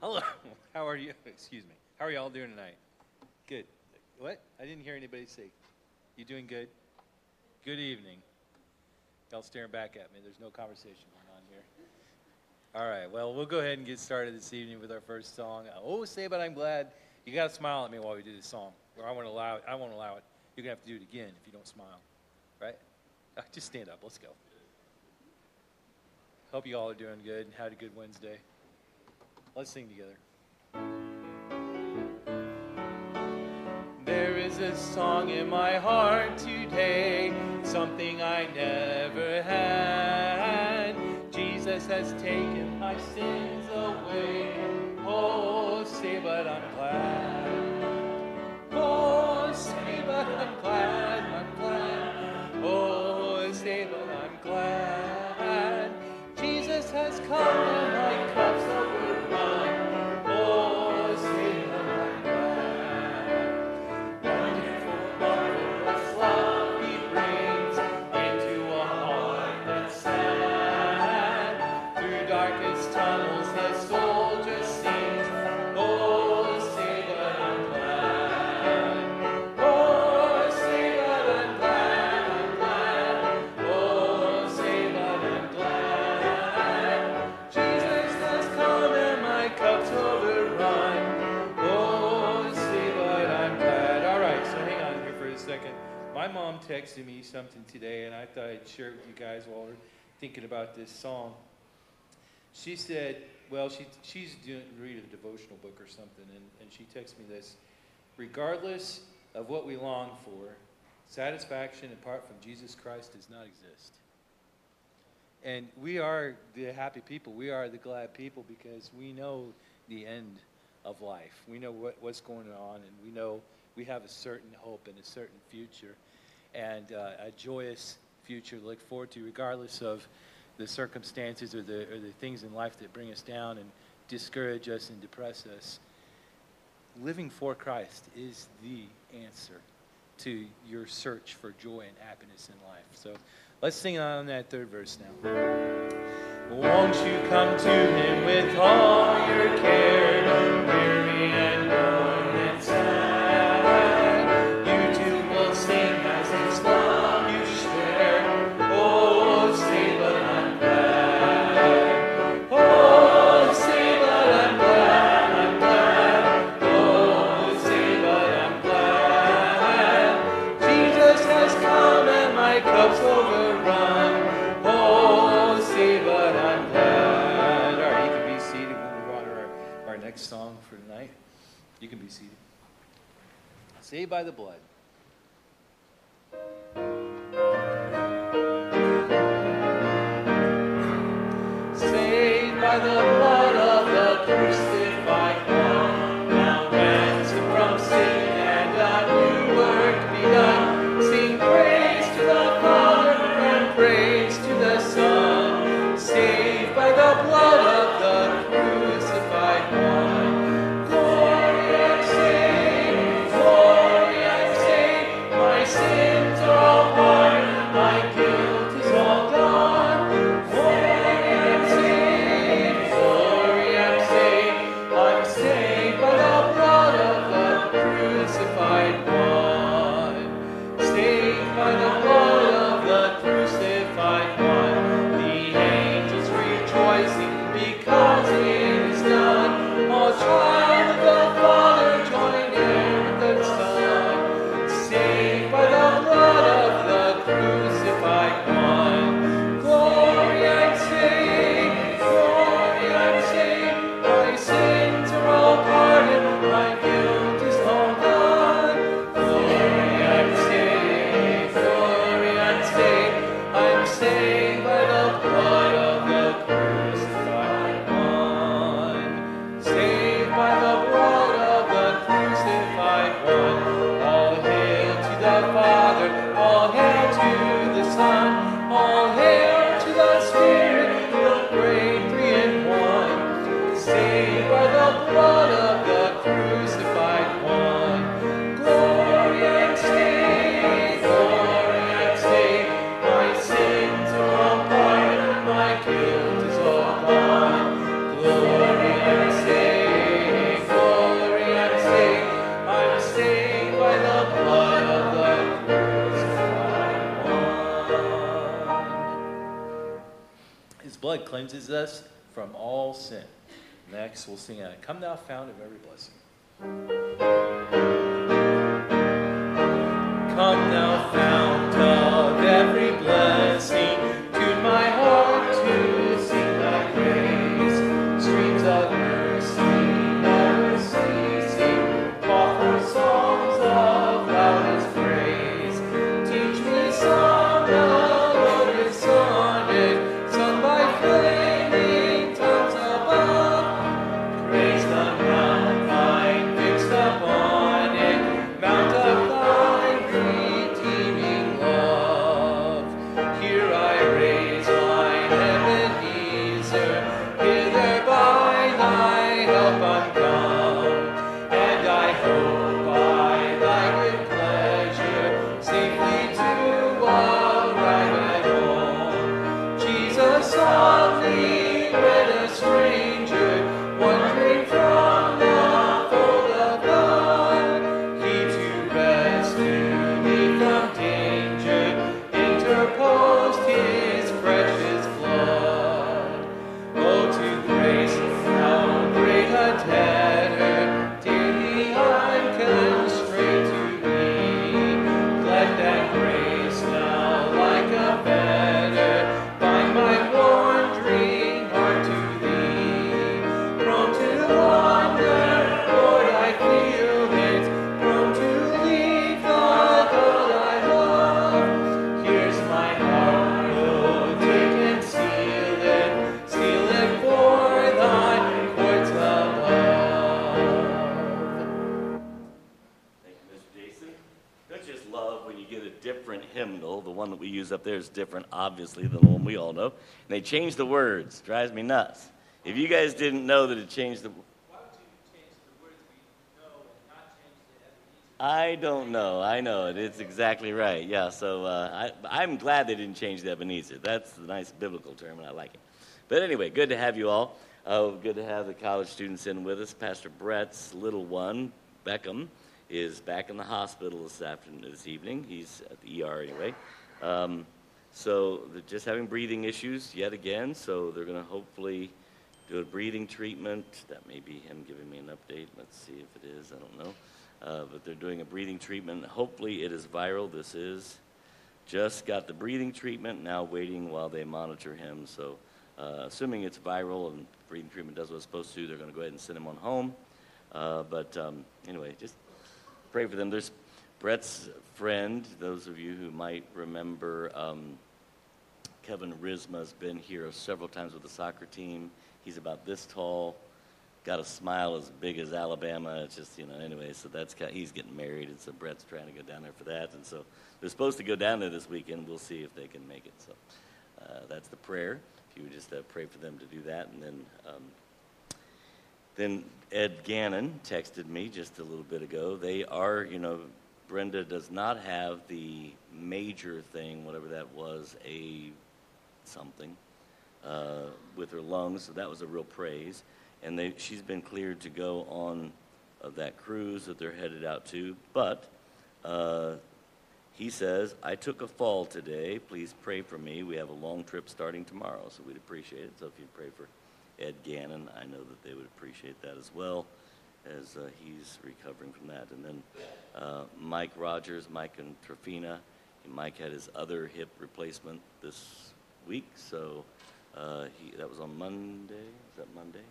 Hello. How are you? Excuse me. How are you all doing tonight? Good. What? I didn't hear anybody say. You doing good? Good evening. Y'all staring back at me. There's no conversation going on here. All right. Well, we'll go ahead and get started this evening with our first song. Oh, say, but I'm glad. You got to smile at me while we do this song, or I won't allow it. I won't allow it. You're gonna have to do it again if you don't smile. Right? Just stand up. Let's go. Hope you all are doing good and had a good Wednesday. Let's sing together. There is a song in my heart today, something I never had. Jesus has taken my sins away. Oh, say, but I'm glad. Oh, say, but I'm glad, I'm glad. Oh, but I'm glad. Jesus has come texted me something today, and I thought I'd share it with you guys while we're thinking about this song. She said, well, she, she's doing, reading a devotional book or something, and, and she texted me this. Regardless of what we long for, satisfaction apart from Jesus Christ does not exist. And we are the happy people. We are the glad people because we know the end of life. We know what, what's going on, and we know we have a certain hope and a certain future, and uh, a joyous future to look forward to, regardless of the circumstances or the, or the things in life that bring us down and discourage us and depress us. Living for Christ is the answer to your search for joy and happiness in life. So let's sing on that third verse now. Won't you come to him with all your care, weary Saved by the blood. Next, we'll sing a Come Thou Fount of Every Blessing. Come Thou Fount of every one that we use up there is different, obviously, than the one we all know. And they changed the words. Drives me nuts. If you guys didn't know that it changed the. Why would you change the words we know and not change the I don't know. I know it. It's exactly right. Yeah. So uh, I, I'm glad they didn't change the Ebenezer. That's a nice biblical term, and I like it. But anyway, good to have you all. Uh, good to have the college students in with us. Pastor Brett's little one, Beckham, is back in the hospital this afternoon, this evening. He's at the ER anyway. Um, so they're just having breathing issues yet again. So they're going to hopefully do a breathing treatment. That may be him giving me an update. Let's see if it is. I don't know. Uh, but they're doing a breathing treatment. Hopefully it is viral. This is. Just got the breathing treatment. Now waiting while they monitor him. So uh, assuming it's viral and breathing treatment does what it's supposed to, they're going to go ahead and send him on home. Uh, but um, anyway, just pray for them. There's Brett's friend. Those of you who might remember, um, Kevin Risma's been here several times with the soccer team. He's about this tall, got a smile as big as Alabama. It's just you know anyway. So that's kind he's getting married, and so Brett's trying to go down there for that. And so they're supposed to go down there this weekend. We'll see if they can make it. So uh, that's the prayer. If you would just uh, pray for them to do that, and then. Um, then Ed Gannon texted me just a little bit ago. They are, you know, Brenda does not have the major thing, whatever that was, a something uh, with her lungs. So that was a real praise. And they, she's been cleared to go on uh, that cruise that they're headed out to. But uh, he says, I took a fall today. Please pray for me. We have a long trip starting tomorrow, so we'd appreciate it. So if you'd pray for Ed Gannon, I know that they would appreciate that as well as uh, he's recovering from that. And then uh, Mike Rogers, Mike and Trafina. Mike had his other hip replacement this week, so uh, he, that was on Monday. Is that Monday?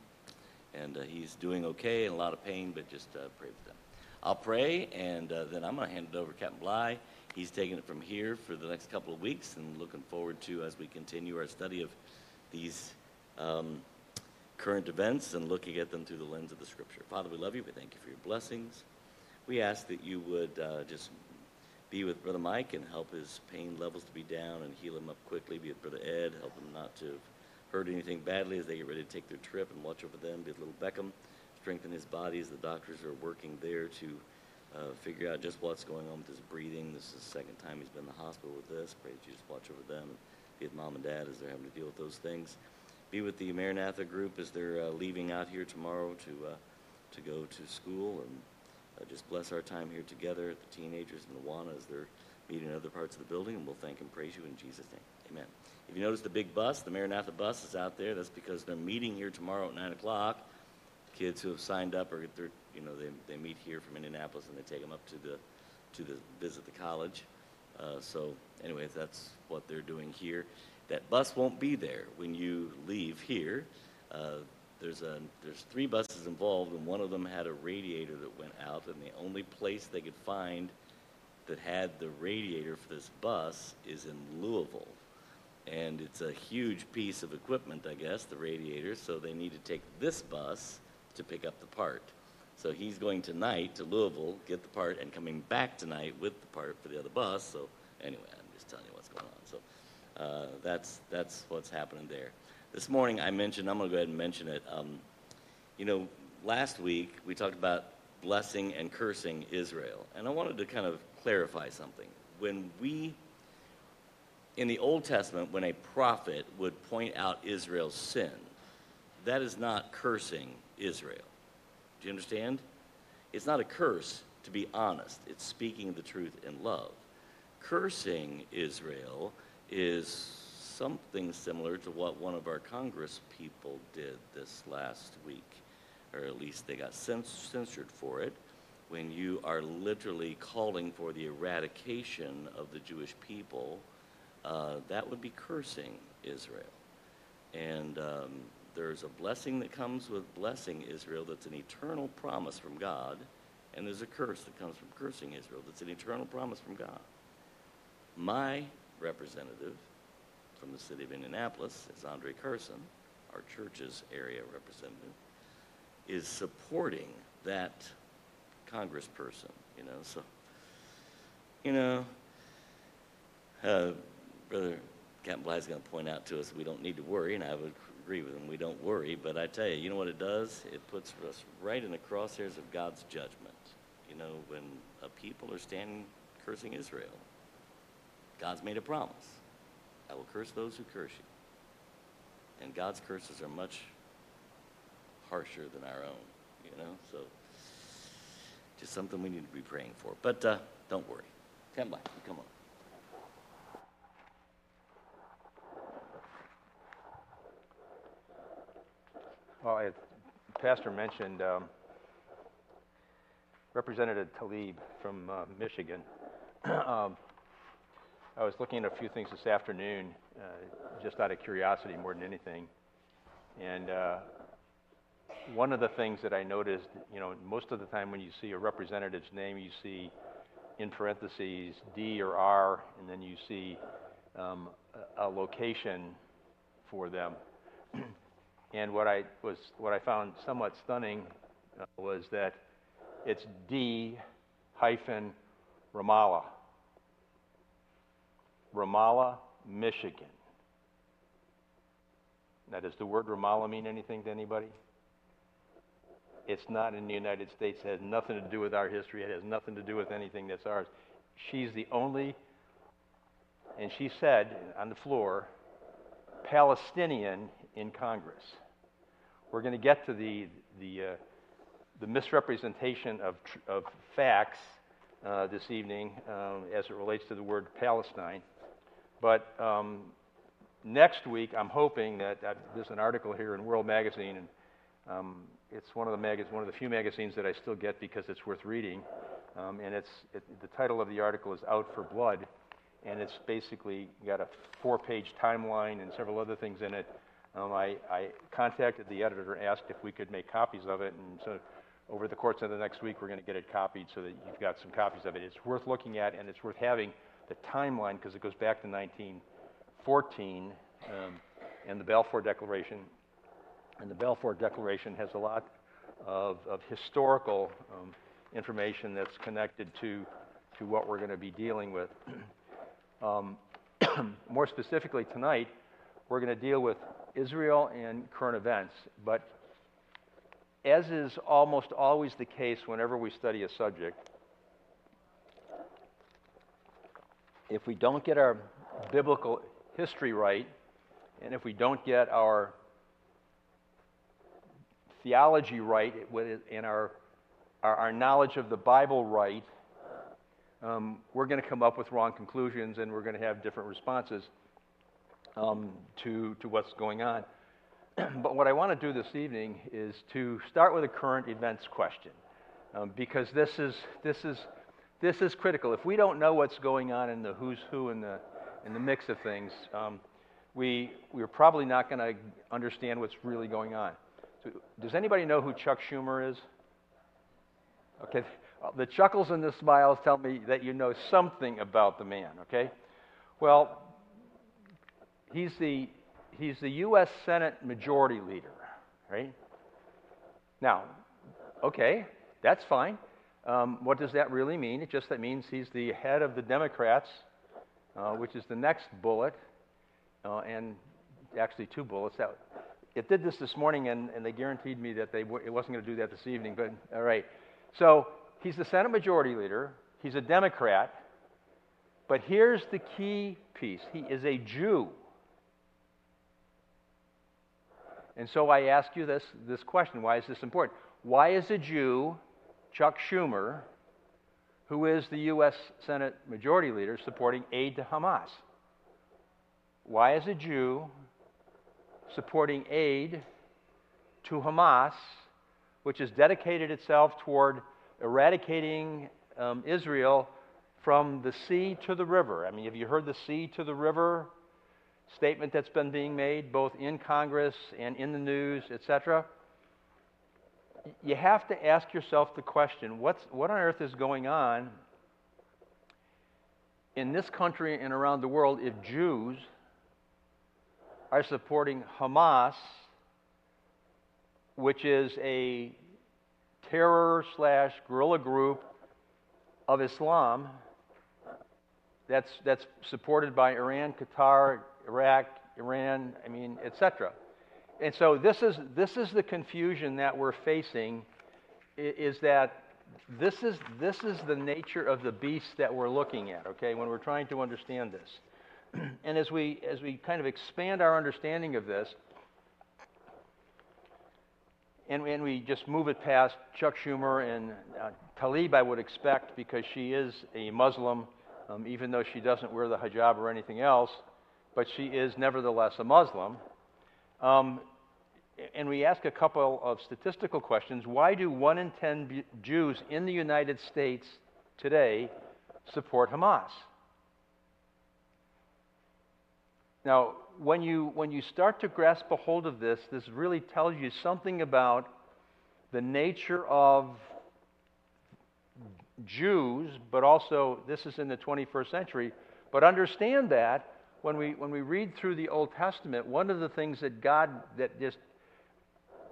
And uh, he's doing okay in a lot of pain, but just uh, pray for them. I'll pray, and uh, then I'm going to hand it over to Captain Bly. He's taking it from here for the next couple of weeks, and looking forward to as we continue our study of these. Um, current events and looking at them through the lens of the scripture. Father, we love you. We thank you for your blessings. We ask that you would uh, just be with Brother Mike and help his pain levels to be down and heal him up quickly. Be with Brother Ed, help him not to hurt anything badly as they get ready to take their trip and watch over them. Be with little Beckham, strengthen his body as the doctors are working there to uh, figure out just what's going on with his breathing. This is the second time he's been in the hospital with this. Pray that you just watch over them and be with mom and dad as they're having to deal with those things be with the Maranatha group as they're uh, leaving out here tomorrow to uh, to go to school, and uh, just bless our time here together. The teenagers and Awana as they're meeting in other parts of the building, and we'll thank and praise you in Jesus' name. Amen. If you notice the big bus, the Maranatha bus is out there. That's because they're meeting here tomorrow at 9 o'clock. Kids who have signed up, or they're, you know, they, they meet here from Indianapolis and they take them up to the, to the visit the college. Uh, so, anyways, that's what they're doing here. That bus won't be there when you leave here. Uh, there's, a, there's three buses involved, and one of them had a radiator that went out, and the only place they could find that had the radiator for this bus is in Louisville. And it's a huge piece of equipment, I guess, the radiator, so they need to take this bus to pick up the part. So he's going tonight to Louisville, get the part, and coming back tonight with the part for the other bus. So anyway, I'm just telling you what's going on. So uh, that's, that's what's happening there. This morning I mentioned, I'm going to go ahead and mention it. Um, you know, last week we talked about blessing and cursing Israel. And I wanted to kind of clarify something. When we, in the Old Testament, when a prophet would point out Israel's sin, that is not cursing Israel. Do you understand? It's not a curse, to be honest. It's speaking the truth in love. Cursing Israel is something similar to what one of our Congress people did this last week, or at least they got censored for it. When you are literally calling for the eradication of the Jewish people, uh, that would be cursing Israel. And um, there's a blessing that comes with blessing Israel that's an eternal promise from God, and there's a curse that comes from cursing Israel that's an eternal promise from God. My representative from the city of Indianapolis is Andre Carson, our church's area representative, is supporting that congressperson, you know. So, you know, uh, Brother Captain Bly is going to point out to us we don't need to worry, and I would agree with him. We don't worry, but I tell you, you know what it does? It puts us right in the crosshairs of God's judgment. You know, when a people are standing cursing Israel, God's made a promise. I will curse those who curse you. And God's curses are much harsher than our own, you know? So, just something we need to be praying for. But uh, don't worry. Come by. Come on. Well, as Pastor mentioned, um, Representative Tlaib from uh, Michigan um, I was looking at a few things this afternoon, uh, just out of curiosity more than anything. And uh, one of the things that I noticed, you know, most of the time when you see a representative's name, you see in parentheses D or R, and then you see um, a, location for them. and what I was, what I found somewhat stunning uh, was that it's D hyphen Ramallah. Ramallah, Michigan. Now, does the word Ramallah mean anything to anybody? It's not in the United States. It has nothing to do with our history. It has nothing to do with anything that's ours. She's the only, and she said on the floor, Palestinian in Congress. We're going to get to the, the, uh, the misrepresentation of, of facts uh, this evening um, as it relates to the word Palestine. But um, next week, I'm hoping that, there's an article here in World Magazine, and um, it's one of the mag- one of the few magazines that I still get because it's worth reading. Um, and it's it, the title of the article is "Out for Blood," and it's basically got a four-page timeline and several other things in it. Um, I, I contacted the editor, asked if we could make copies of it, and so over the course of the next week, we're going to get it copied so that you've got some copies of it. It's worth looking at, and it's worth having the timeline because it goes back to 1914 um, and the Balfour Declaration. And the Balfour Declaration has a lot of, of historical um, information that's connected to, to what we're going to be dealing with. um, more specifically, tonight, we're going to deal with Israel and current events. But as is almost always the case whenever we study a subject, if we don't get our biblical history right, and if we don't get our theology right and our, our, our knowledge of the Bible right, um, we're going to come up with wrong conclusions and we're going to have different responses. um, to, to what's going on. but what I want to do this evening is to start with a current events question, um, because this is, this, is, this is critical. If we don't know what's going on in the who's who in the, in the mix of things, um, we, we're probably not going to understand what's really going on. So, does anybody know who Chuck Schumer is? Okay, the chuckles and the smiles tell me that you know something about the man, okay? Well, he's the, he's the U.S. Senate Majority Leader, right? Now, okay, that's fine. Um, what does that really mean? It just that means he's the head of the Democrats, uh, which is the next bullet, uh, and actually two bullets. That, it did this this morning, and, and they guaranteed me that they w- it wasn't going to do that this evening. But all right, so he's the Senate Majority Leader. He's a Democrat. But here's the key piece he is a Jew. And so I ask you this, this question why is this important? Why is a Jew, Chuck Schumer, who is the U.S. Senate Majority Leader, supporting aid to Hamas? Why is a Jew supporting aid to Hamas, which has dedicated itself toward eradicating um, Israel from the sea to the river. I mean, have you heard the sea to the river statement that's been being made both in Congress and in the news, etc.? You have to ask yourself the question what's, what on earth is going on in this country and around the world if Jews are supporting Hamas, which is a terror slash guerrilla group of Islam that's, that's supported by Iran, Qatar, Iraq, Iran, I mean, etc. And so this is, this is the confusion that we're facing is that this is, this is the nature of the beast that we're looking at, okay, when we're trying to understand this. and as we, as we kind of expand our understanding of this, and, and we just move it past Chuck Schumer and uh, Tlaib, I would expect, because she is a Muslim, um, even though she doesn't wear the hijab or anything else, but she is nevertheless a Muslim. Um, and we ask a couple of statistical questions. Why do one in ten B- Jews in the United States today support Hamas? Now, when you, when you start to grasp a hold of this, this really tells you something about the nature of Jews, but also this is in the 21st century. But understand that when we, when we read through the Old Testament, one of the things that God, that just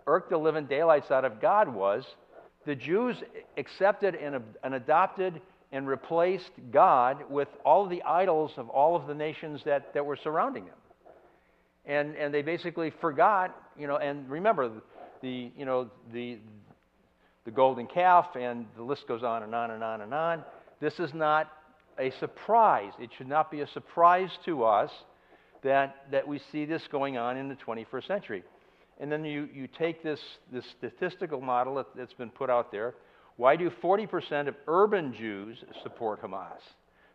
irked the living daylights out of God was the Jews accepted and, and adopted and replaced God with all of the idols of all of the nations that, that were surrounding them. And, and they basically forgot, you know, and remember, the, you know, the, the golden calf, and the list goes on and on and on and on. This is not a surprise. It should not be a surprise to us that, that we see this going on in the 21st century. And then you, you take this, this statistical model that, that's been put out there. Why do 40% of urban Jews support Hamas?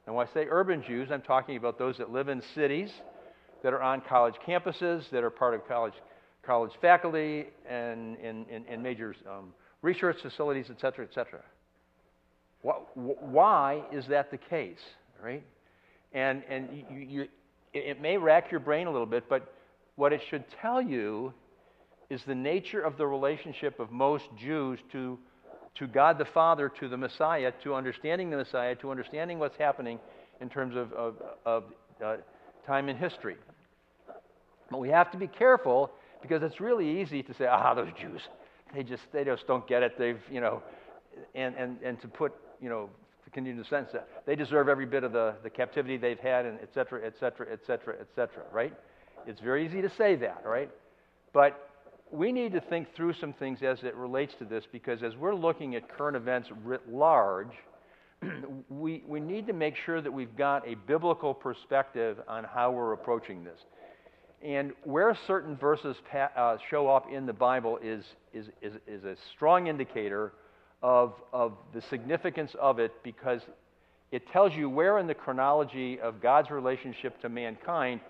And when I say urban Jews, I'm talking about those that live in cities, that are on college campuses, that are part of college, college faculty, and, and, and, and major um, research facilities, et cetera, et cetera. Why is that the case, right? And, and you, you, it may rack your brain a little bit, but what it should tell you is the nature of the relationship of most Jews to, to God the Father, to the Messiah, to understanding the Messiah, to understanding what's happening in terms of, of, of uh, time in history. But we have to be careful because it's really easy to say, ah, those Jews, they just, they just don't get it. They've, you know, and, and, and to put you know, to continue the sentence, that they deserve every bit of the, the captivity they've had, and et cetera, et cetera, et cetera, et cetera, right? It's very easy to say that, right? But we need to think through some things as it relates to this because as we're looking at current events writ large, we, we need to make sure that we've got a biblical perspective on how we're approaching this. And where certain verses pa- uh, show up in the Bible is, is, is, is a strong indicator of, of the significance of it because it tells you where in the chronology of God's relationship to mankind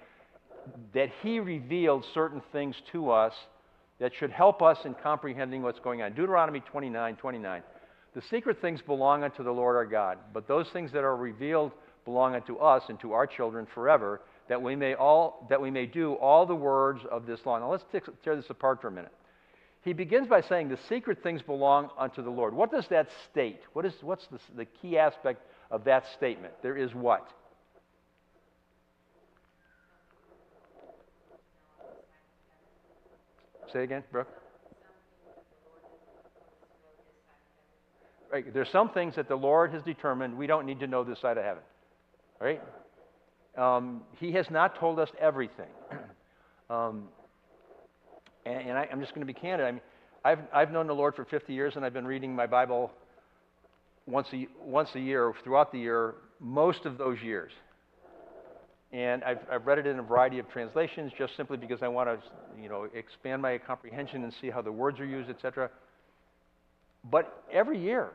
that he revealed certain things to us that should help us in comprehending what's going on. Deuteronomy 29 29. The secret things belong unto the Lord our God, but those things that are revealed belong unto us and to our children forever, that we may all that we may do all the words of this law. Now let's tear this apart for a minute. He begins by saying the secret things belong unto the Lord. What does that state? What is, what's the, the key aspect of that statement? There is what? Say again, Brooke. Right, there's some things that the Lord has determined we don't need to know this side of heaven. Right? Um, he has not told us everything. um, and, and I, am just going to be candid. I mean, I've, I've known the Lord for 50 years, and I've been reading my Bible once a, once a year, throughout the year, most of those years. And I've, I've read it in a variety of translations just simply because I want to, you know, expand my comprehension and see how the words are used, etc. But every year,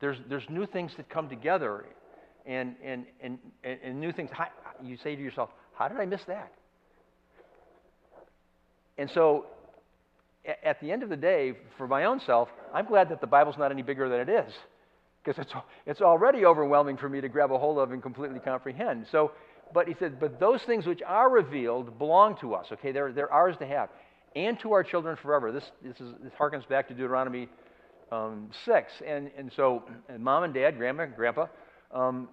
there's, there's new things that come together and, and, and, and, new things. You say to yourself, how did I miss that? And so, at the end of the day, for my own self, I'm glad that the Bible's not any bigger than it is, because it's, it's already overwhelming for me to grab a hold of and completely comprehend. So, but he said, but those things which are revealed belong to us. Okay, they're, they're ours to have, and to our children forever. This, this, is, this harkens back to Deuteronomy um, 6. And, and so, and mom and dad, grandma, grandpa, um,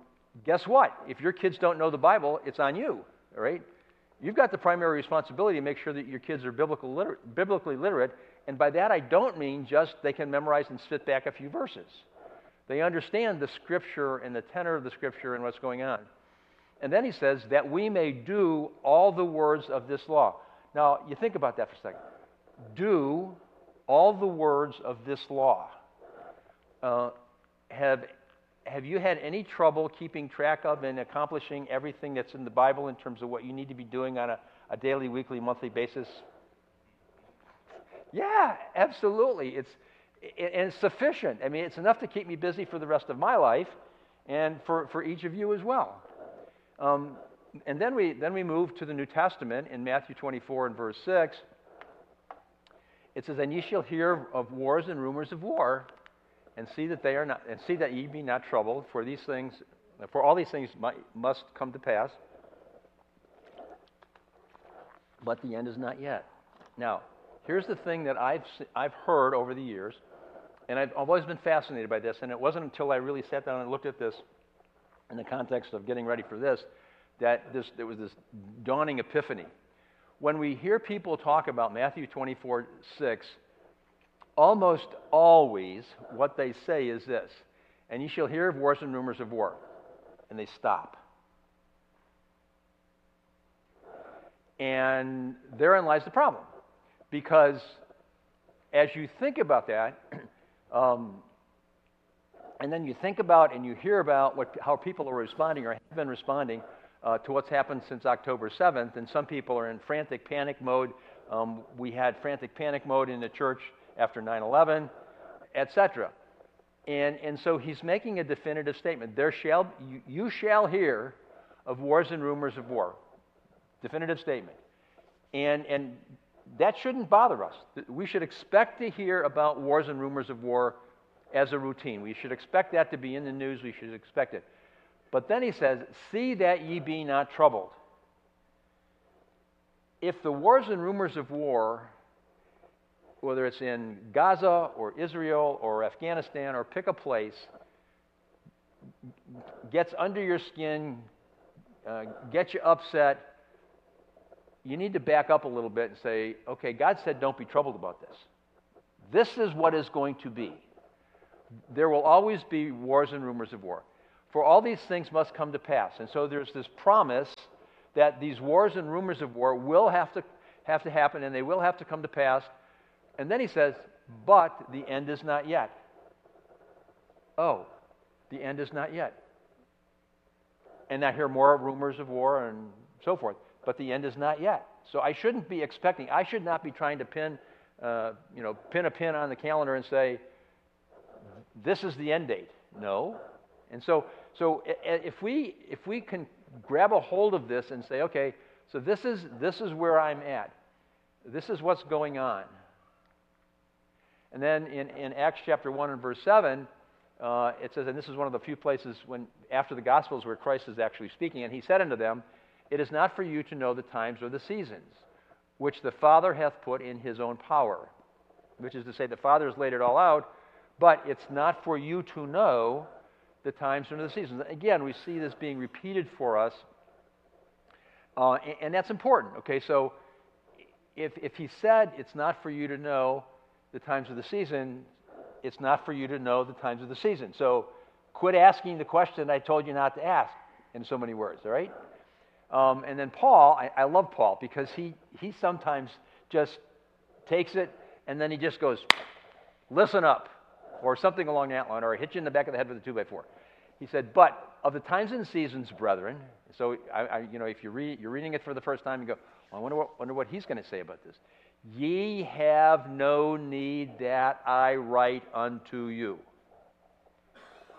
guess what? If your kids don't know the Bible, it's on you, all right? You've got the primary responsibility to make sure that your kids are biblical biblically literate. And by that, I don't mean just they can memorize and spit back a few verses. They understand the scripture and the tenor of the scripture and what's going on. And then he says, that we may do all the words of this law. Now, you think about that for a second. Do all the words of this law. Uh, have, have you had any trouble keeping track of and accomplishing everything that's in the Bible in terms of what you need to be doing on a, a daily, weekly, monthly basis? Yeah, absolutely. It's, it, and sufficient. I mean, it's enough to keep me busy for the rest of my life and for, for each of you as well. Um, and then we, then we move to the New Testament in Matthew 24 and verse 6. It says, And ye shall hear of wars and rumors of war, and see that they are not, and see that ye be not troubled, for these things, for all these things might, must come to pass. But the end is not yet. Now, here's the thing that I've, I've heard over the years, and I've always been fascinated by this, and it wasn't until I really sat down and looked at this in the context of getting ready for this that this, there was this dawning epiphany when we hear people talk about Matthew 24 6, almost always what they say is this And you shall hear of wars and rumors of war. And they stop. And therein lies the problem. Because as you think about that, um, and then you think about and you hear about what, how people are responding or have been responding uh, to what's happened since October 7th, and some people are in frantic panic mode. Um, we had frantic panic mode in the church after 9 11, etc. And, and so he's making a definitive statement. There shall, you, you shall hear of wars and rumors of war. Definitive statement. And, and that shouldn't bother us. We should expect to hear about wars and rumors of war as a routine. We should expect that to be in the news. We should expect it. But then he says, See that ye be not troubled. If the wars and rumors of war, whether it's in Gaza or Israel or Afghanistan or pick a place, gets under your skin, uh, gets you upset, you need to back up a little bit and say, okay, God said don't be troubled about this. This is what is going to be. There will always be wars and rumors of war. For all these things must come to pass. And so there's this promise that these wars and rumors of war will have to, have to happen and they will have to come to pass. And then he says, but the end is not yet. Oh, the end is not yet. And I hear more rumors of war and so forth, but the end is not yet. So I shouldn't be expecting, I should not be trying to pin, uh, you know, pin a pin on the calendar and say, this is the end date. No. And so so if we, if we can grab a hold of this and say, okay, So this is, this is where I'm at. This is what's going on. And then in, in Acts chapter 1 and verse 7, uh, it says, and this is one of the few places when, after the Gospels where Christ is actually speaking, and he said unto them, It is not for you to know the times or the seasons, which the Father hath put in his own power. Which is to say, the Father has laid it all out, but it's not for you to know the times or the seasons. Again, we see this being repeated for us, uh, and, and that's important. Okay, so if, if he said it's not for you to know the times of the season, it's not for you to know the times of the season. So quit asking the question I told you not to ask in so many words, all right? Um, and then Paul, I, I love Paul because he, he sometimes just takes it and then he just goes, listen up, or something along that line, or hit you in the back of the head with a two by four. He said, but of the times and seasons, brethren, so I, I, you know, if you read, you're reading it for the first time, you go, well, I wonder what, wonder what he's going to say about this. Ye have no need that I write unto you.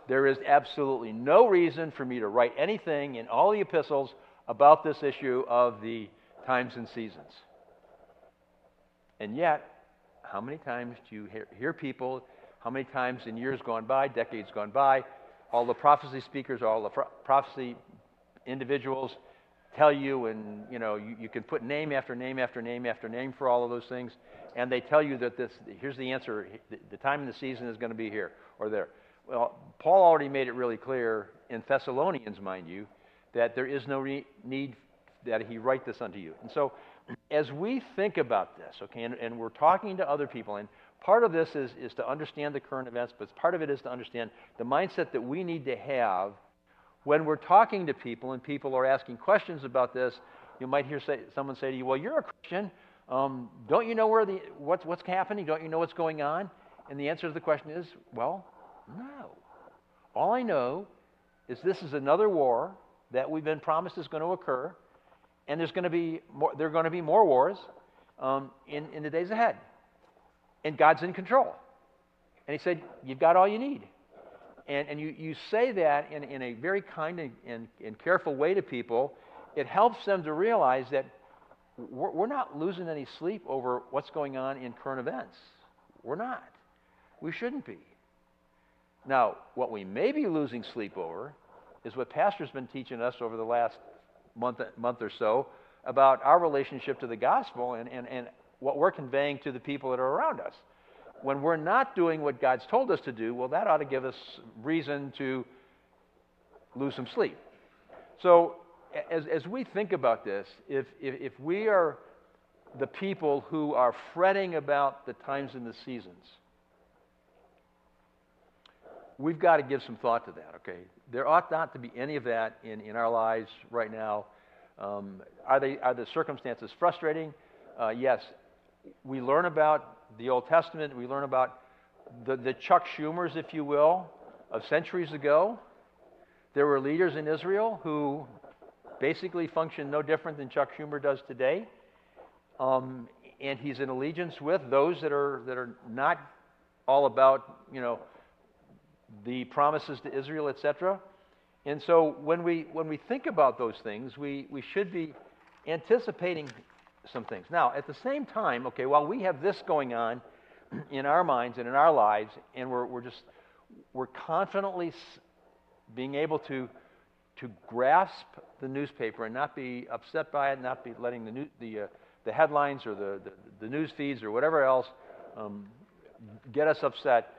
There is absolutely no reason for me to write anything in all the epistles about this issue of the times and seasons. And yet, how many times do you hear, hear people, how many times in years gone by, decades gone by, all the prophecy speakers, all the prophecy individuals tell you, and you know, you, you, can put name after name after name after name for all of those things, and they tell you that this, here's the answer, the, time in the season is going to be here or there. Well, Paul already made it really clear in Thessalonians, mind you, that there is no re- need that he write this unto you. And so, as we think about this, okay, and, and we're talking to other people, and part of this is, is to understand the current events, but part of it is to understand the mindset that we need to have when we're talking to people and people are asking questions about this, you might hear say, someone say to you, Well, you're a Christian. Um, don't you know where the, what's, what's happening? Don't you know what's going on? And the answer to the question is, Well, no. All I know is this is another war that we've been promised is going to occur, and there's going to be more, there are going to be more wars um, in, in the days ahead. And God's in control. And He said, You've got all you need. And, and you, you say that in, in a very kind and, and, and careful way to people. It helps them to realize that we're, we're not losing any sleep over what's going on in current events. We're not. We shouldn't be. Now, what we may be losing sleep over is what Pastor's been teaching us over the last month, month or so about our relationship to the gospel and, and, and what we're conveying to the people that are around us when we're not doing what God's told us to do, well, that ought to give us reason to lose some sleep. So, as, as we think about this, if, if, if we are the people who are fretting about the times and the seasons, we've got to give some thought to that, okay? There ought not to be any of that in, in our lives right now. Um, are, they, are the circumstances frustrating? Uh, yes. We learn about the Old Testament, we learn about the, the Chuck Schumers, if you will, of centuries ago. There were leaders in Israel who basically functioned no different than Chuck Schumer does today. Um, and he's in allegiance with those that are, that are not all about, you know, the promises to Israel, etc. And so when we, when we think about those things, we, we should be anticipating some things. Now, at the same time, okay, while we have this going on in our minds and in our lives, and we're, we're just, we're confidently being able to, to grasp the newspaper and not be upset by it, not be letting the, new, the, uh, the headlines or the, the, the, news feeds or whatever else um, get us upset.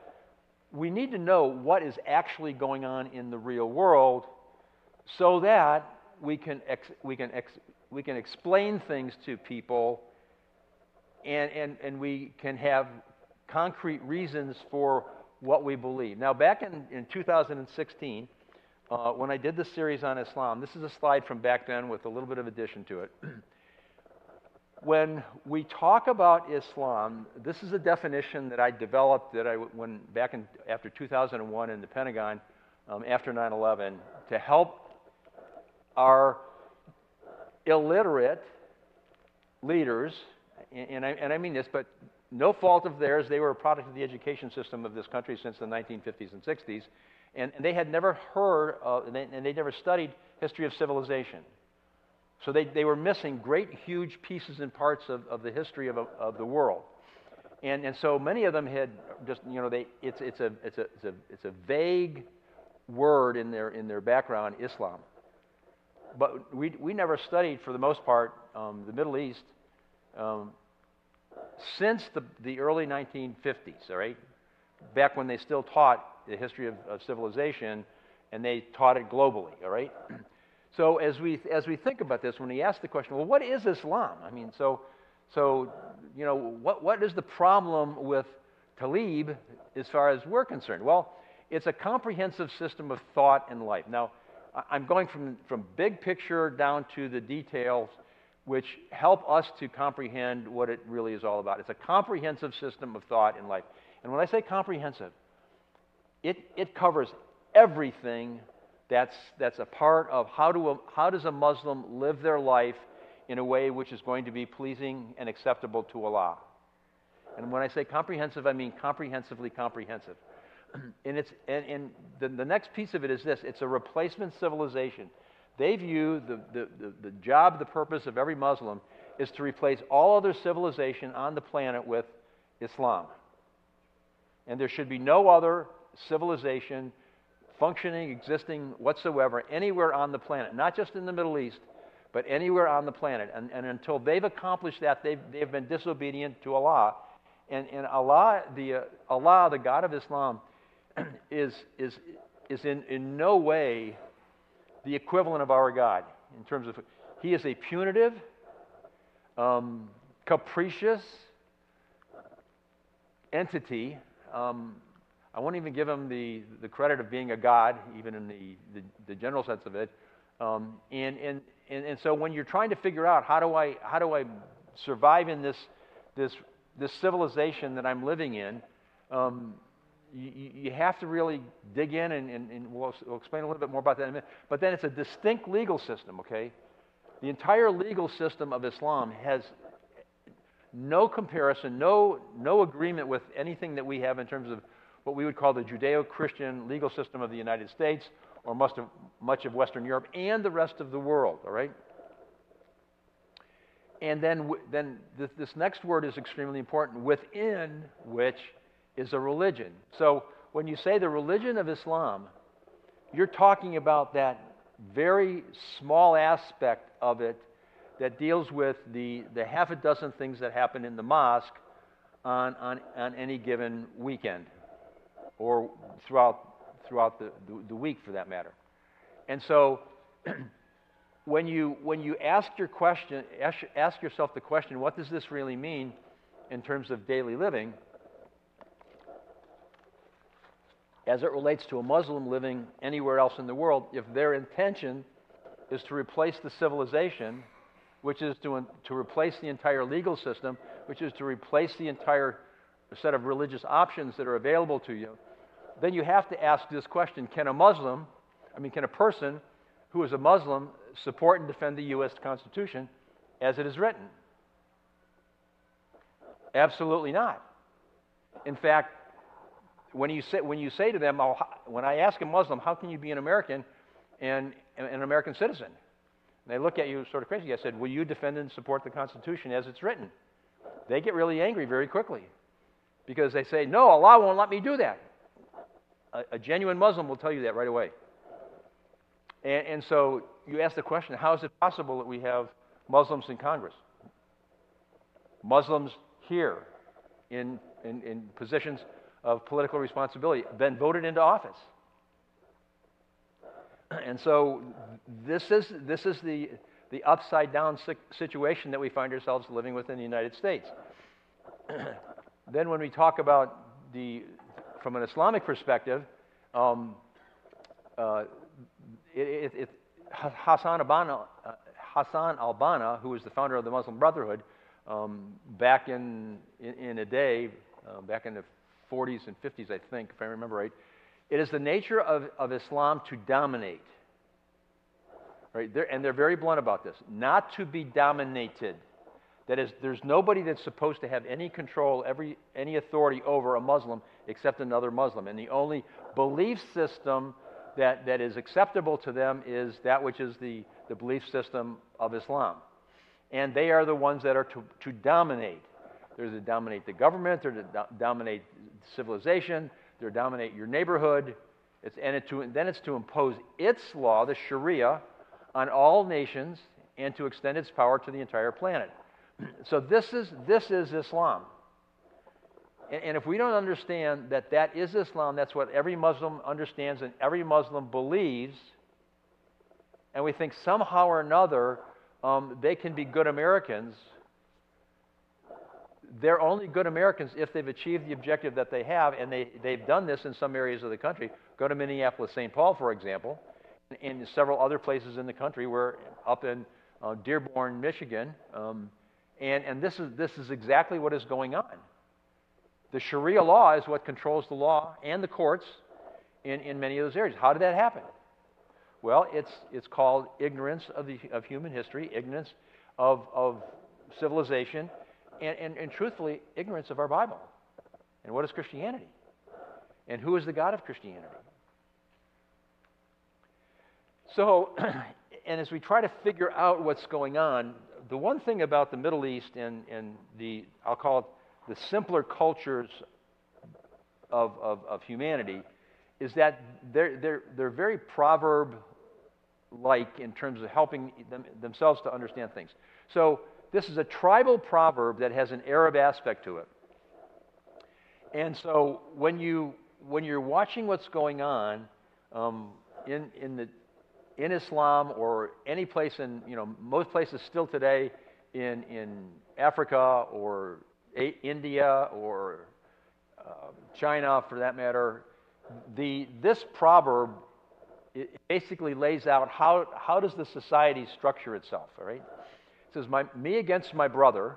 We need to know what is actually going on in the real world so that we can, ex, we can ex, we can explain things to people, and, and, and we can have concrete reasons for what we believe. Now, back in, in 2016, uh, when I did the series on Islam, this is a slide from back then with a little bit of addition to it. when we talk about Islam, this is a definition that I developed that I when back in after 2001 in the Pentagon um, after 9/11 to help our illiterate leaders, and I, and I mean this, but no fault of theirs. They were a product of the education system of this country since the 1950s and 60s, and, and they had never heard, and, they, and they never studied history of civilization. So they, they were missing great, huge pieces and parts of, of the history of, of the world. And, and so many of them had just, you know, they, it's, it's, a, it's, a, it's, a, it's a vague word in their, in their background, Islam. But we, we never studied, for the most part, um, the Middle East um, since the, the early 1950s, all right? Back when they still taught the history of, of civilization and they taught it globally, all right? So as we, as we think about this, when we ask the question, well, what is Islam? I mean, so, so you know, what, what is the problem with Tlaib as far as we're concerned? Well, it's a comprehensive system of thought and life. Now, I'm going from, from big picture down to the details, which help us to comprehend what it really is all about. It's a comprehensive system of thought and life. And when I say comprehensive, it, it covers everything that's, that's a part of how, do a, how does a Muslim live their life in a way which is going to be pleasing and acceptable to Allah. And when I say comprehensive, I mean comprehensively comprehensive. and it's, and, and the, the next piece of it is this it's a replacement civilization. They view the, the, the, the job, the purpose of every Muslim is to replace all other civilization on the planet with Islam. And there should be no other civilization functioning, existing whatsoever anywhere on the planet, not just in the Middle East, but anywhere on the planet. And, and until they've accomplished that, they've, they've been disobedient to Allah. And, and Allah, the, uh, Allah, the God of Islam, is, is, is in, in no way the equivalent of our God in terms of, he is a punitive, um, capricious entity. Um, I won't even give him the, the credit of being a god, even in the, the, the general sense of it. Um, and, and, and, and so when you're trying to figure out how do I, how do I survive in this, this, this civilization that I'm living in, um, you, you, have to really dig in, and, and, and we'll, we'll, explain a little bit more about that in a minute. But then it's a distinct legal system, okay? The entire legal system of Islam has no comparison, no, no agreement with anything that we have in terms of what we would call the Judeo Christian legal system of the United States or much of, much of Western Europe and the rest of the world, all right? And then, then this, this next word is extremely important within which is a religion. So when you say the religion of Islam, you're talking about that very small aspect of it that deals with the, the half a dozen things that happen in the mosque on, on, on any given weekend or throughout, throughout the, the, the week for that matter. And so when you, when you ask, your question, ask, ask yourself the question, what does this really mean in terms of daily living? As it relates to a Muslim living anywhere else in the world, if their intention is to replace the civilization, which is to, to replace the entire legal system, which is to replace the entire set of religious options that are available to you, then you have to ask this question Can a Muslim, I mean, can a person who is a Muslim support and defend the U.S. Constitution as it is written? Absolutely not. In fact, when you say, when you say to them, oh, when I ask a Muslim, how can you be an American and, and an American citizen? And they look at you sort of crazy. I said, Will you defend and support the Constitution as it's written? They get really angry very quickly because they say, No, Allah won't let me do that a, a genuine Muslim will tell you that right away. And, and so you ask the question how is it possible that we have Muslims in Congress? Muslims here in, in, in positions of political responsibility, been voted into office. And so this is, this is the, the upside down situation that we find ourselves living with in the United States. then, when we talk about the, from an Islamic perspective, um, uh, it, it, Hassan, Abana, uh, Hassan al-Banna, who was the founder of the Muslim Brotherhood, um, back in, in, in, a day, uh, back in the 40s and 50s, I think, if I remember right, it is the nature of, of Islam to dominate. Right? They're, and they're very blunt about this. Not to be dominated. That is, there's nobody that's supposed to have any control, every, any authority over a Muslim except another Muslim. And the only belief system that, that is acceptable to them is that which is the, the belief system of Islam. And they are the ones that are to, to dominate. They're to dominate the government, they're to do- dominate civilization, they're to dominate your neighborhood. It's, and it to, then it's to impose its law, the Sharia, on all nations and to extend its power to the entire planet. So this is, this is Islam. And, and if we don't understand that that is Islam, that's what every Muslim understands and every Muslim believes, and we think somehow or another um, they can be good Americans, they're only good Americans if they've achieved the objective that they have, and they, they've done this in some areas of the country. Go to Minneapolis, St. Paul, for example, and several other places in the country. We're up in uh, Dearborn, Michigan, um, and, and this, is, this is exactly what is going on. The Sharia law is what controls the law and the courts in, in many of those areas. How did that happen? Well, it's, it's called ignorance of, the, of human history, ignorance of, of civilization, and, and, and truthfully, ignorance of our Bible. And what is Christianity? And who is the God of Christianity? So, and as we try to figure out what's going on, the one thing about the Middle East and, and the, I'll call it the simpler cultures of, of, of humanity, is that they're, they're, they're very proverb like in terms of helping them, themselves to understand things. So, this is a tribal proverb that has an Arab aspect to it. And so, when, you, when you're watching what's going on um, in, in, the, in Islam or any place in, you know, most places still today in, in Africa or a- India or uh, China for that matter, the, this proverb basically lays out how, how does the society structure itself, all right? Says, my, me against my brother,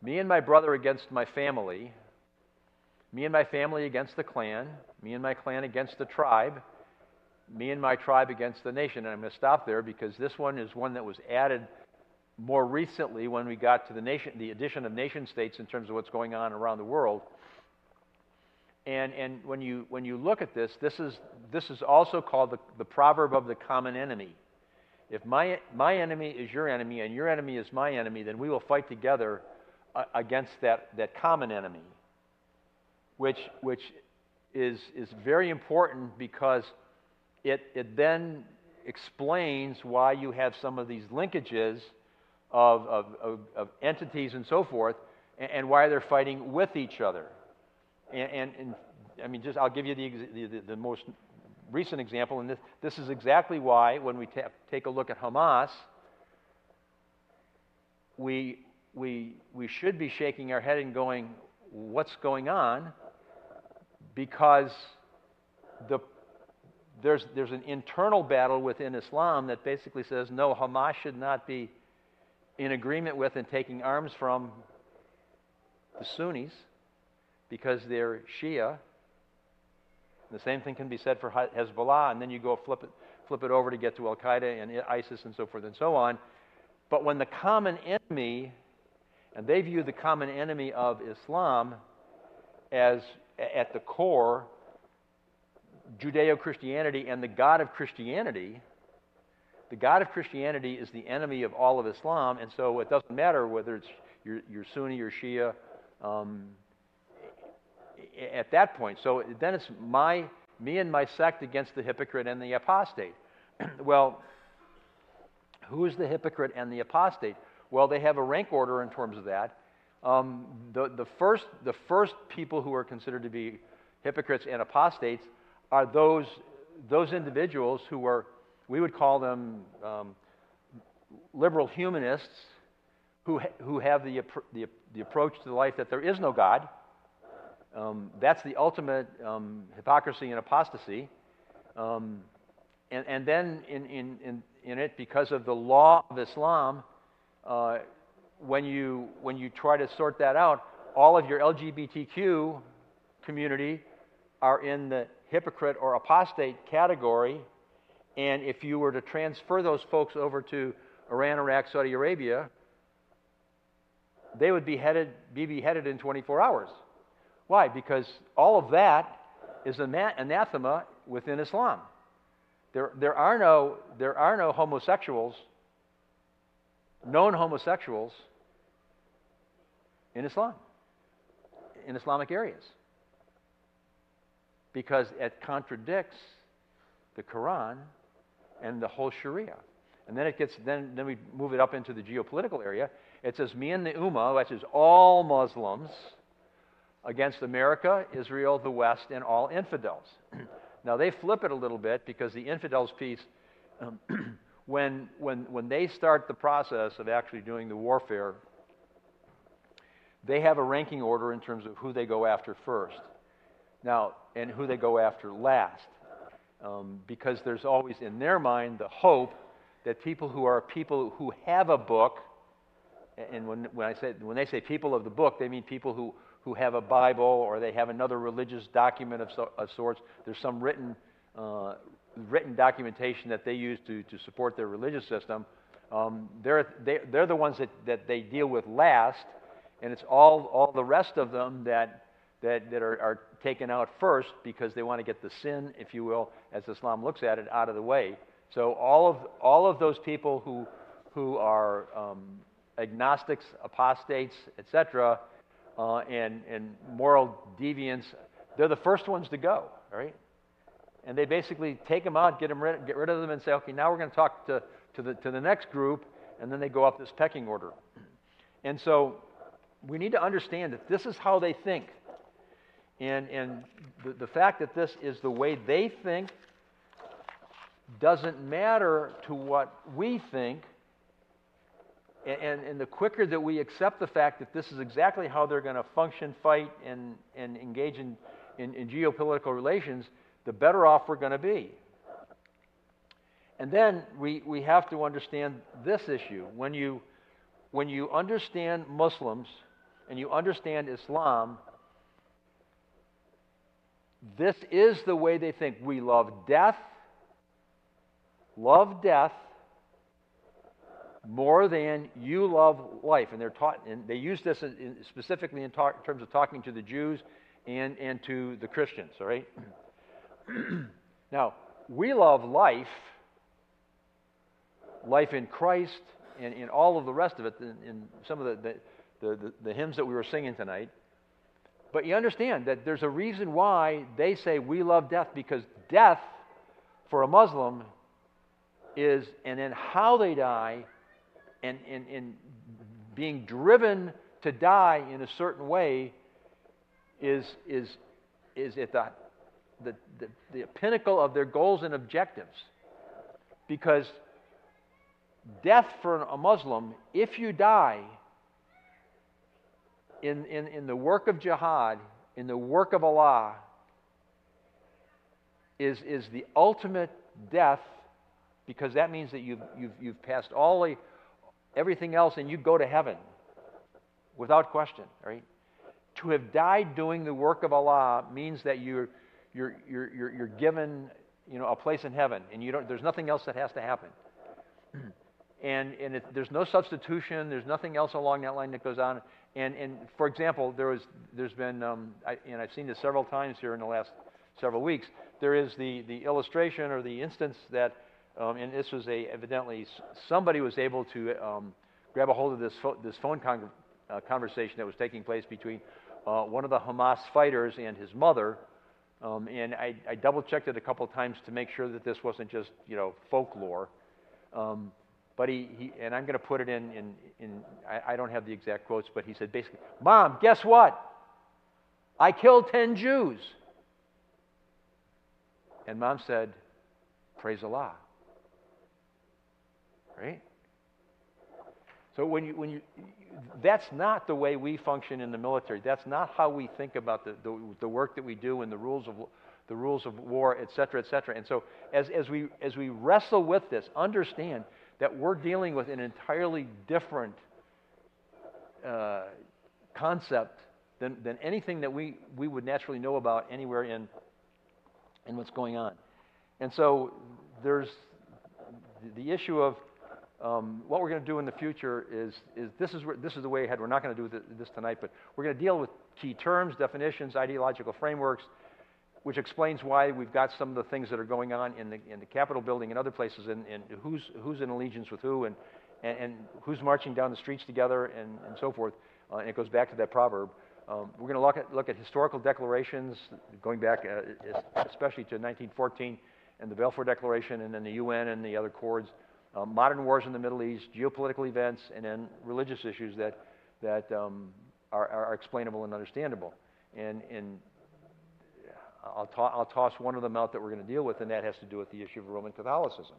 me and my brother against my family, me and my family against the clan, me and my clan against the tribe, me and my tribe against the nation. And I'm going to stop there because this one is one that was added more recently when we got to the nation, the addition of nation states in terms of what's going on around the world. And, and when, you, when you look at this, this is, this is also called the, the proverb of the common enemy. If my, my enemy is your enemy and your enemy is my enemy, then we will fight together uh, against that, that common enemy, which, which is, is very important because it, it then explains why you have some of these linkages of, of, of, of entities and so forth, and, and why they're fighting with each other. And, and, and, I mean, just I'll give you the, the, the, most recent example, and this, this is exactly why when we ta- take a look at Hamas, we, we, we should be shaking our head and going, what's going on? Because the, there's, there's an internal battle within Islam that basically says, no, Hamas should not be in agreement with and taking arms from the Sunnis because they're Shia. The same thing can be said for Hezbollah, and then you go flip it, flip it over to get to Al Qaeda and ISIS and so forth and so on. But when the common enemy, and they view the common enemy of Islam as at the core Judeo Christianity and the God of Christianity, the God of Christianity is the enemy of all of Islam, and so it doesn't matter whether it's you're, you're Sunni or Shia. Um, at that point. So then it's my, me and my sect against the hypocrite and the apostate. well, who is the hypocrite and the apostate? Well, they have a rank order in terms of that. Um, the, the, first, the first people who are considered to be hypocrites and apostates are those, those individuals who are, we would call them um, liberal humanists, who, who have the, the, the approach to life that there is no God um, that's the ultimate um, hypocrisy and apostasy. Um, and, and, then in, in, in, in, it, because of the law of Islam, uh, when, you, when you try to sort that out, all of your LGBTQ community are in the hypocrite or apostate category. And if you were to transfer those folks over to Iran, Iraq, Saudi Arabia, they would be, headed, be beheaded in 24 hours. Why? Because all of that is an anathema within Islam. There, there, are no, there are no homosexuals known homosexuals in Islam, in Islamic areas, because it contradicts the Quran and the whole Sharia. And then it gets then then we move it up into the geopolitical area. It says me and the Ummah, which is all Muslims, against America, Israel, the West, and all infidels. now they flip it a little bit because the infidels piece, um, when when when they start the process of actually doing the warfare, they have a ranking order in terms of who they go after first. Now and who they go after last. Um, because there's always in their mind the hope that people who are people who have a book, and when, when, I say, when they say people of the book, they mean people who, who have a Bible or they have another religious document of, so, of sorts. There's some written, uh, written documentation that they use to, to support their religious system. Um, they're, they, they're the ones that, that they deal with last, and it's all, all the rest of them that, that, that are, are taken out first because they want to get the sin, if you will, as Islam looks at it, out of the way. So all of, all of those people who, who are um, agnostics, apostates, etc., uh, and, and moral deviance, they're the first ones to go, right? And they basically take them out, get, them rid, get rid of them, and say, okay, now we're going to talk to, to, the, to the next group, and then they go up this pecking order. And so we need to understand that this is how they think. And, and the, the fact that this is the way they think doesn't matter to what we think. And, and, the quicker that we accept the fact that this is exactly how they're going to function, fight, and, and engage in, in, in geopolitical relations, the better off we're going to be. And then we, we have to understand this issue. When you, when you understand Muslims and you understand Islam, this is the way they think. We love death love death more than you love life. And they're taught, and they use this in, specifically in, talk, in terms of talking to the Jews and, and to the Christians, all right? now, we love life, life in Christ, and in all of the rest of it, in, in some of the, the, the, the hymns that we were singing tonight. But you understand that there's a reason why they say we love death, because death for a Muslim is, and then how they die, and, and, and being driven to die in a certain way is, is, is at the, the, the, the pinnacle of their goals and objectives. Because death for a Muslim, if you die in, in, in the work of jihad, in the work of Allah, is, is the ultimate death because that means that you've, you've, you've passed all the, everything else and you go to heaven without question, right? To have died doing the work of Allah means that you're, you're, you're, you're, you're given you know, a place in heaven and you don't, there's nothing else that has to happen. and and it, there's no substitution, there's nothing else along that line that goes on. And, and for example, there was, there's been, um, I, and I've seen this several times here in the last several weeks, there is the, the illustration or the instance that um, and this was a evidently somebody was able to um, grab a hold of this fo- this phone con- uh, conversation that was taking place between uh, one of the Hamas fighters and his mother. Um, and I, I double checked it a couple times to make sure that this wasn't just you know folklore. Um, but he, he, and I'm going to put it in, in, in I, I don't have the exact quotes, but he said basically, Mom, guess what? I killed 10 Jews. And mom said, Praise Allah right? So when you, when you, that's not the way we function in the military. That's not how we think about the, the, the work that we do and the rules of, the rules of war, et cetera, et cetera. And so as, as, we, as we wrestle with this, understand that we're dealing with an entirely different uh, concept than, than anything that we, we would naturally know about anywhere in, in what's going on. And so there's the issue of um, what we're going to do in the future is, is this, is where, this is the way ahead. We're not going to do this tonight, but we're going to deal with key terms, definitions, ideological frameworks, which explains why we've got some of the things that are going on in the, in the Capitol building and other places, and, and who's, who's in allegiance with who, and, and, and who's marching down the streets together and, and so forth. Uh, and it goes back to that proverb. Um, we're going to look at, look at historical declarations going back, uh, especially to 1914 and the Balfour Declaration, and then the UN and the other accords, uh, modern wars in the Middle East, geopolitical events, and then religious issues that, that um, are, are, explainable and understandable. And, and I'll, ta- I'll toss one of them out that we're going to deal with, and that has to do with the issue of Roman Catholicism.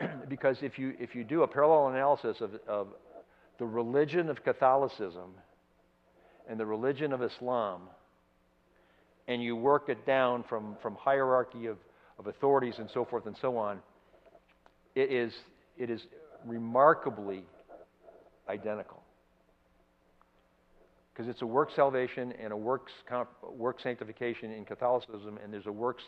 because if you, if you do a parallel analysis of, of the religion of Catholicism and the religion of Islam, and you work it down from, from hierarchy of, of authorities and so forth and so on, it is, it is remarkably identical. Because it's a work salvation and a works comp, work sanctification in Catholicism, and there's a works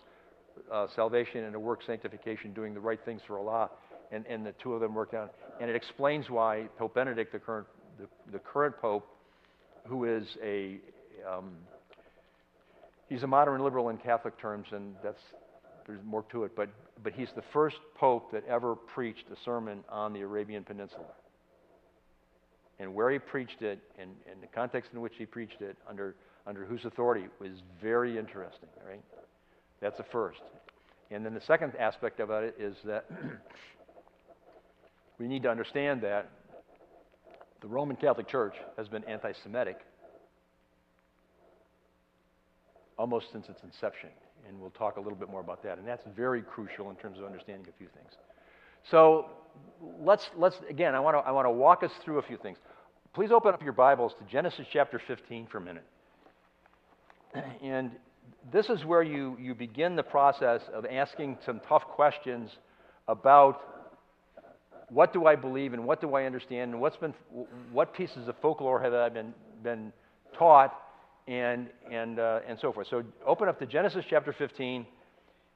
uh, salvation and a work sanctification doing the right things for Allah, and, and the two of them work out. And it explains why Pope Benedict, the current, the, the current Pope, who is a um, he's a modern liberal in Catholic terms, and that's there's more to it. But but he's the first pope that ever preached a sermon on the Arabian Peninsula. And where he preached it, and, and the context in which he preached it, under under whose authority, was very interesting. Right? That's the first. And then the second aspect about it is that we need to understand that the Roman Catholic Church has been anti Semitic almost since its inception. And we'll talk a little bit more about that. And that's very crucial in terms of understanding a few things. So let's, let's again, I want to I want to walk us through a few things. Please open up your Bibles to Genesis chapter 15 for a minute. And this is where you, you begin the process of asking some tough questions about what do I believe and what do I understand and what's been, what pieces of folklore have I been, been taught and, and, uh, and so forth. So open up to Genesis chapter 15,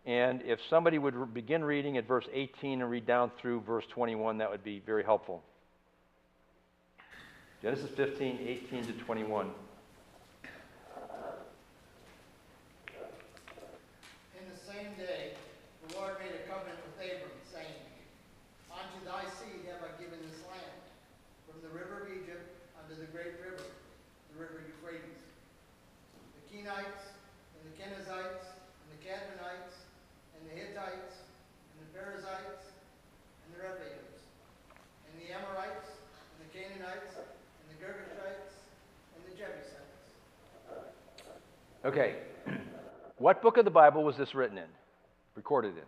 and if somebody would re- begin reading at verse 18 and read down through verse 21, that would be very helpful. Genesis 15, 18 to 21. Okay. What book of the Bible was this written in? Recorded in?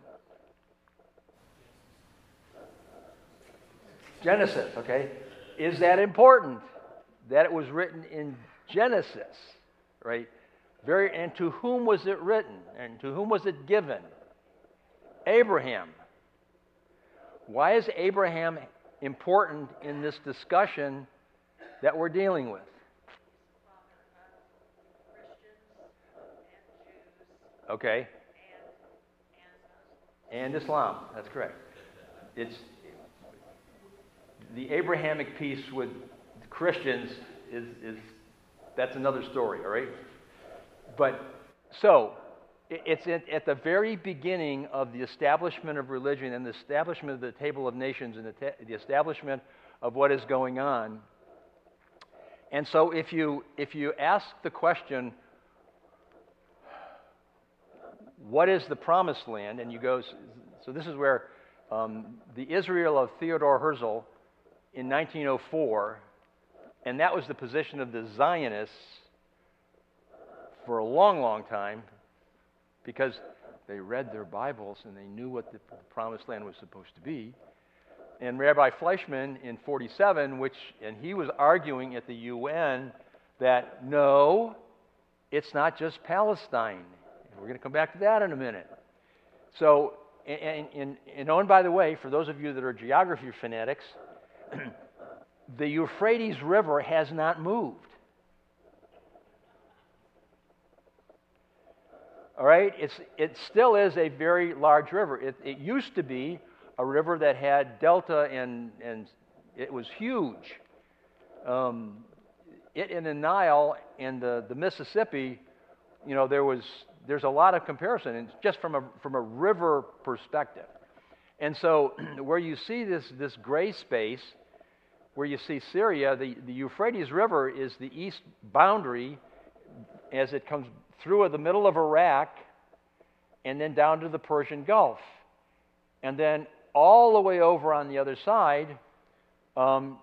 Genesis, okay? Is that important that it was written in Genesis, right? Very, and to whom was it written? And to whom was it given? Abraham. Why is Abraham important in this discussion that we're dealing with? Okay. And Islam. That's correct. It's the Abrahamic piece with Christians is, is that's another story, all right? But so it's at the very beginning of the establishment of religion and the establishment of the table of nations and the, the establishment of what is going on. And so if you if you ask the question, what is the promised land? And you go, so this is where um, the Israel of Theodore Herzl in 1904, and that was the position of the Zionists for a long, long time because they read their Bibles and they knew what the promised land was supposed to be. And Rabbi Fleischmann in 47, which, and he was arguing at the UN that no, it's not just Palestine. We're going to come back to that in a minute. So, and, and, and oh, and by the way, for those of you that are geography fanatics, the Euphrates River has not moved. All right? It's, it still is a very large river. It, it used to be a river that had delta and, and it was huge. Um, it in the Nile and the, the Mississippi, you know, there was there's a lot of comparison, and just from a, from a river perspective. And so, where you see this, this gray space, where you see Syria, the, the Euphrates River is the east boundary as it comes through the middle of Iraq and then down to the Persian Gulf. And then all the way over on the other side, um,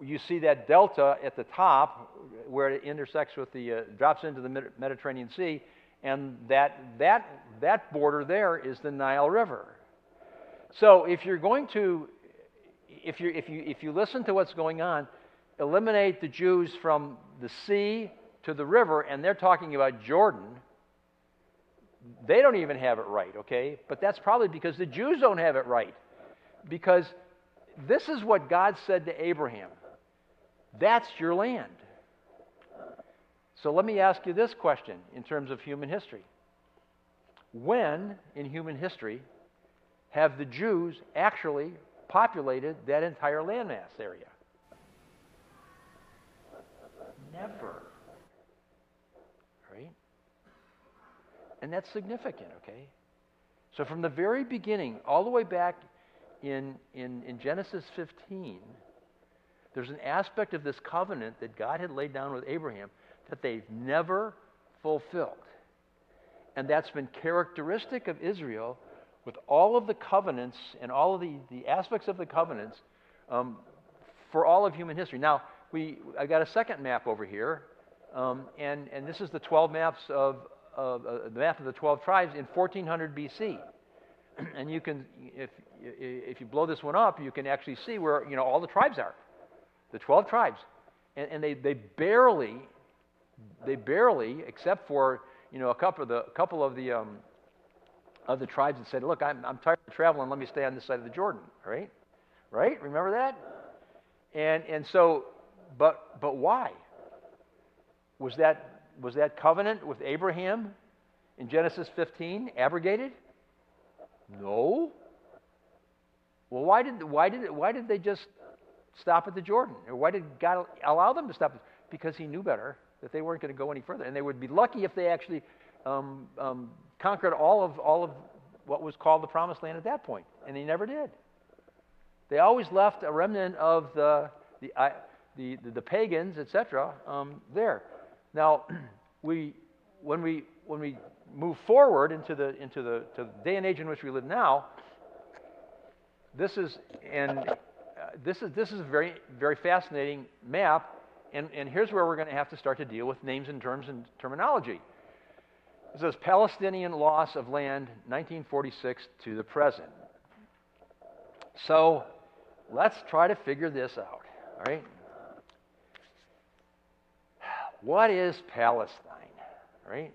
you see that delta at the top where it intersects with the, uh, drops into the Mediterranean Sea, and that, that, that border there is the Nile River. So if you're going to, if you, if, you, if you listen to what's going on, eliminate the Jews from the sea to the river, and they're talking about Jordan, they don't even have it right, okay? But that's probably because the Jews don't have it right. Because this is what God said to Abraham that's your land. So let me ask you this question in terms of human history. When in human history have the Jews actually populated that entire landmass area? Never. Right? And that's significant, okay? So from the very beginning, all the way back in, in, in Genesis 15, there's an aspect of this covenant that God had laid down with Abraham that they've never fulfilled. And that's been characteristic of Israel with all of the covenants and all of the, the aspects of the covenants um, for all of human history. Now, we, I got a second map over here, um, and, and this is the 12 maps of, of uh, the map of the 12 tribes in 1400 BC. and you can, if, if you blow this one up, you can actually see where you know all the tribes are, the 12 tribes, and, and they, they barely, they barely, except for you know a couple of the couple of the um, of the tribes that said, "Look, I'm, I'm tired of traveling. Let me stay on this side of the Jordan." Right, right? Remember that? And and so, but but why? Was that was that covenant with Abraham in Genesis 15 abrogated? No. Well, why did, why did, why did they just stop at the Jordan? Or why did God allow them to stop? Because He knew better that they weren't going to go any further. And they would be lucky if they actually um, um, conquered all of, all of what was called the Promised Land at that point. And they never did. They always left a remnant of the, the, the, the, the, pagans, etc., um, there. Now, we, when, we, when we move forward into the, into the, to the day and age in which we live now, this is, and uh, this is, this is a very, very fascinating map, and, and here's where we're going to have to start to deal with names and terms and terminology. It says Palestinian loss of land 1946 to the present. So let's try to figure this out, all right? What is Palestine, all right?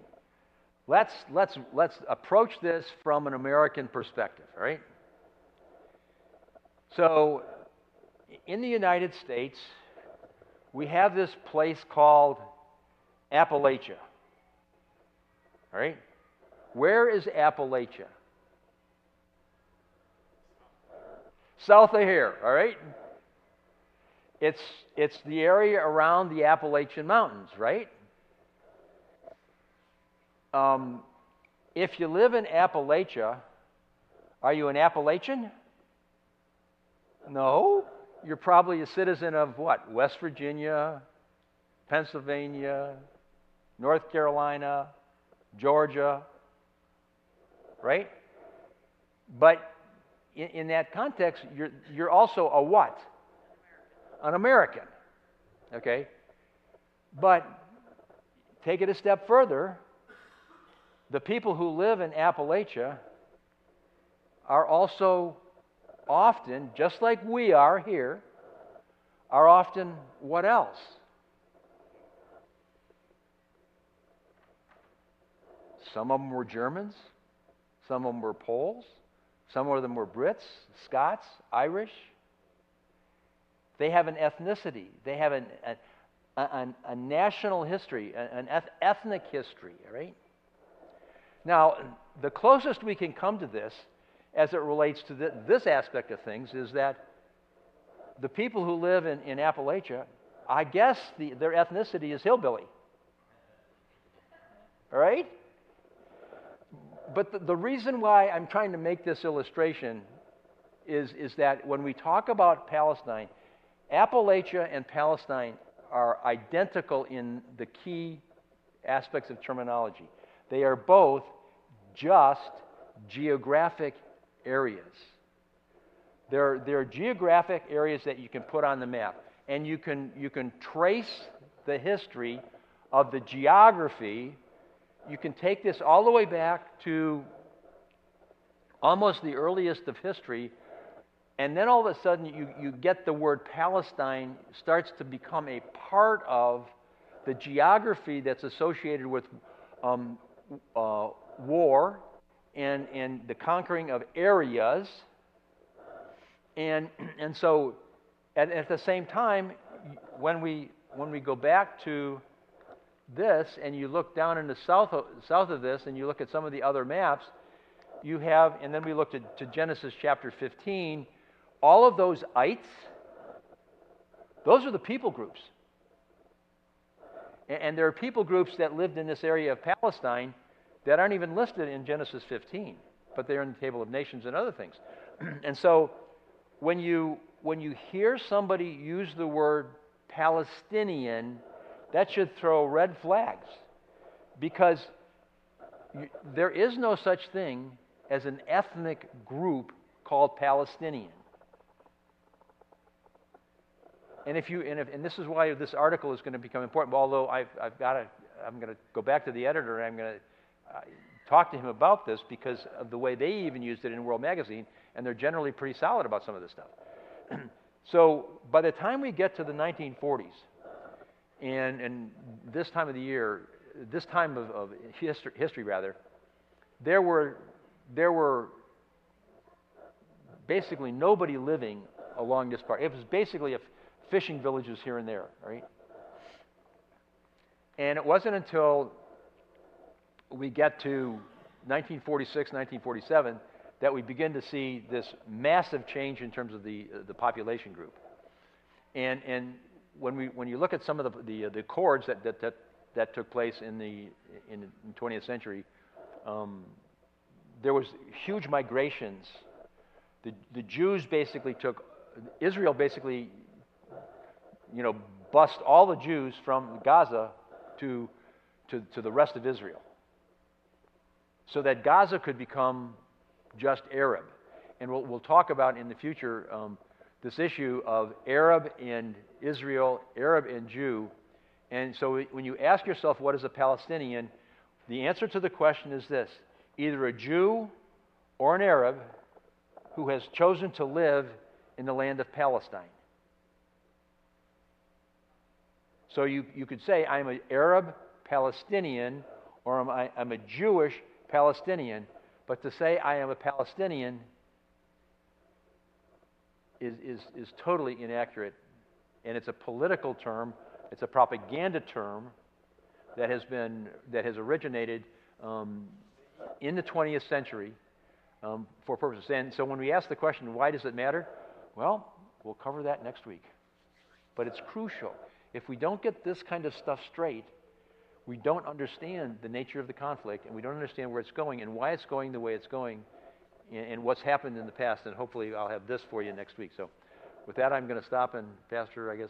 Let's, let's, let's approach this from an American perspective, all right? So, in the United States, we have this place called Appalachia. All right? Where is Appalachia? South of here, all right? It's, it's the area around the Appalachian Mountains, right? Um, if you live in Appalachia, are you an Appalachian? No. You're probably a citizen of what? West Virginia, Pennsylvania, North Carolina, Georgia, right? But in, in that context, you're, you're also a what? An American. Okay? But take it a step further the people who live in Appalachia are also often, just like we are here, are often what else? Some of them were Germans, some of them were Poles, some of them were Brits, Scots, Irish. They have an ethnicity, they have an, a, a, a national history, an ethnic history, right? Now, the closest we can come to this as it relates to the, this aspect of things is that the people who live in, in Appalachia, I guess the, their ethnicity is hillbilly. All right? But the, the reason why I'm trying to make this illustration is, is that when we talk about Palestine, Appalachia and Palestine are identical in the key aspects of terminology. They are both just geographic areas. They're, they're geographic areas that you can put on the map, and you can, you can trace the history of the geography. You can take this all the way back to almost the earliest of history, and then all of a sudden you, you get the word Palestine starts to become a part of the geography that's associated with um, uh, war and, and the conquering of areas. And, and so, at, at the same time, when we, when we go back to this and you look down in the south of, south of this and you look at some of the other maps, you have, and then we looked at to Genesis chapter 15, all of those ites, those are the people groups. And, and there are people groups that lived in this area of Palestine that aren't even listed in Genesis 15, but they're in the table of nations and other things. and so when you, when you hear somebody use the word Palestinian, that should throw red flags because you, there is no such thing as an ethnic group called Palestinian. And if you and, if, and this is why this article is going to become important. Although I've, I've got to, I'm going to go back to the editor and I'm going to uh, talk to him about this because of the way they even used it in World Magazine, and they're generally pretty solid about some of this stuff. so by the time we get to the 1940s, and and this time of the year, this time of, of history, history rather, there were there were basically nobody living along this part. It was basically a fishing villages here and there, right? And it wasn't until we get to 1946, 1947 that we begin to see this massive change in terms of the, uh, the population group. And, and when, we, when you look at some of the, the, uh, the accords that, that, that, that took place in the, in the 20th century, um, there was huge migrations. The, the Jews basically took, Israel basically, you know, bust all the Jews from Gaza to, to, to the rest of Israel. So that Gaza could become just Arab. And we'll, we'll talk about in the future um, this issue of Arab and Israel, Arab and Jew. And so when you ask yourself, what is a Palestinian? The answer to the question is this either a Jew or an Arab who has chosen to live in the land of Palestine. So you, you could say, I'm an Arab Palestinian or I'm, I, I'm a Jewish Palestinian, but to say I am a Palestinian is, is, is totally inaccurate. And it's a political term, it's a propaganda term that has, been, that has originated um, in the 20th century um, for purposes. And so when we ask the question, why does it matter? Well, we'll cover that next week. But it's crucial. If we don't get this kind of stuff straight, we don't understand the nature of the conflict and we don't understand where it's going and why it's going the way it's going and, and what's happened in the past. And hopefully, I'll have this for you next week. So, with that, I'm going to stop and, Pastor, I guess,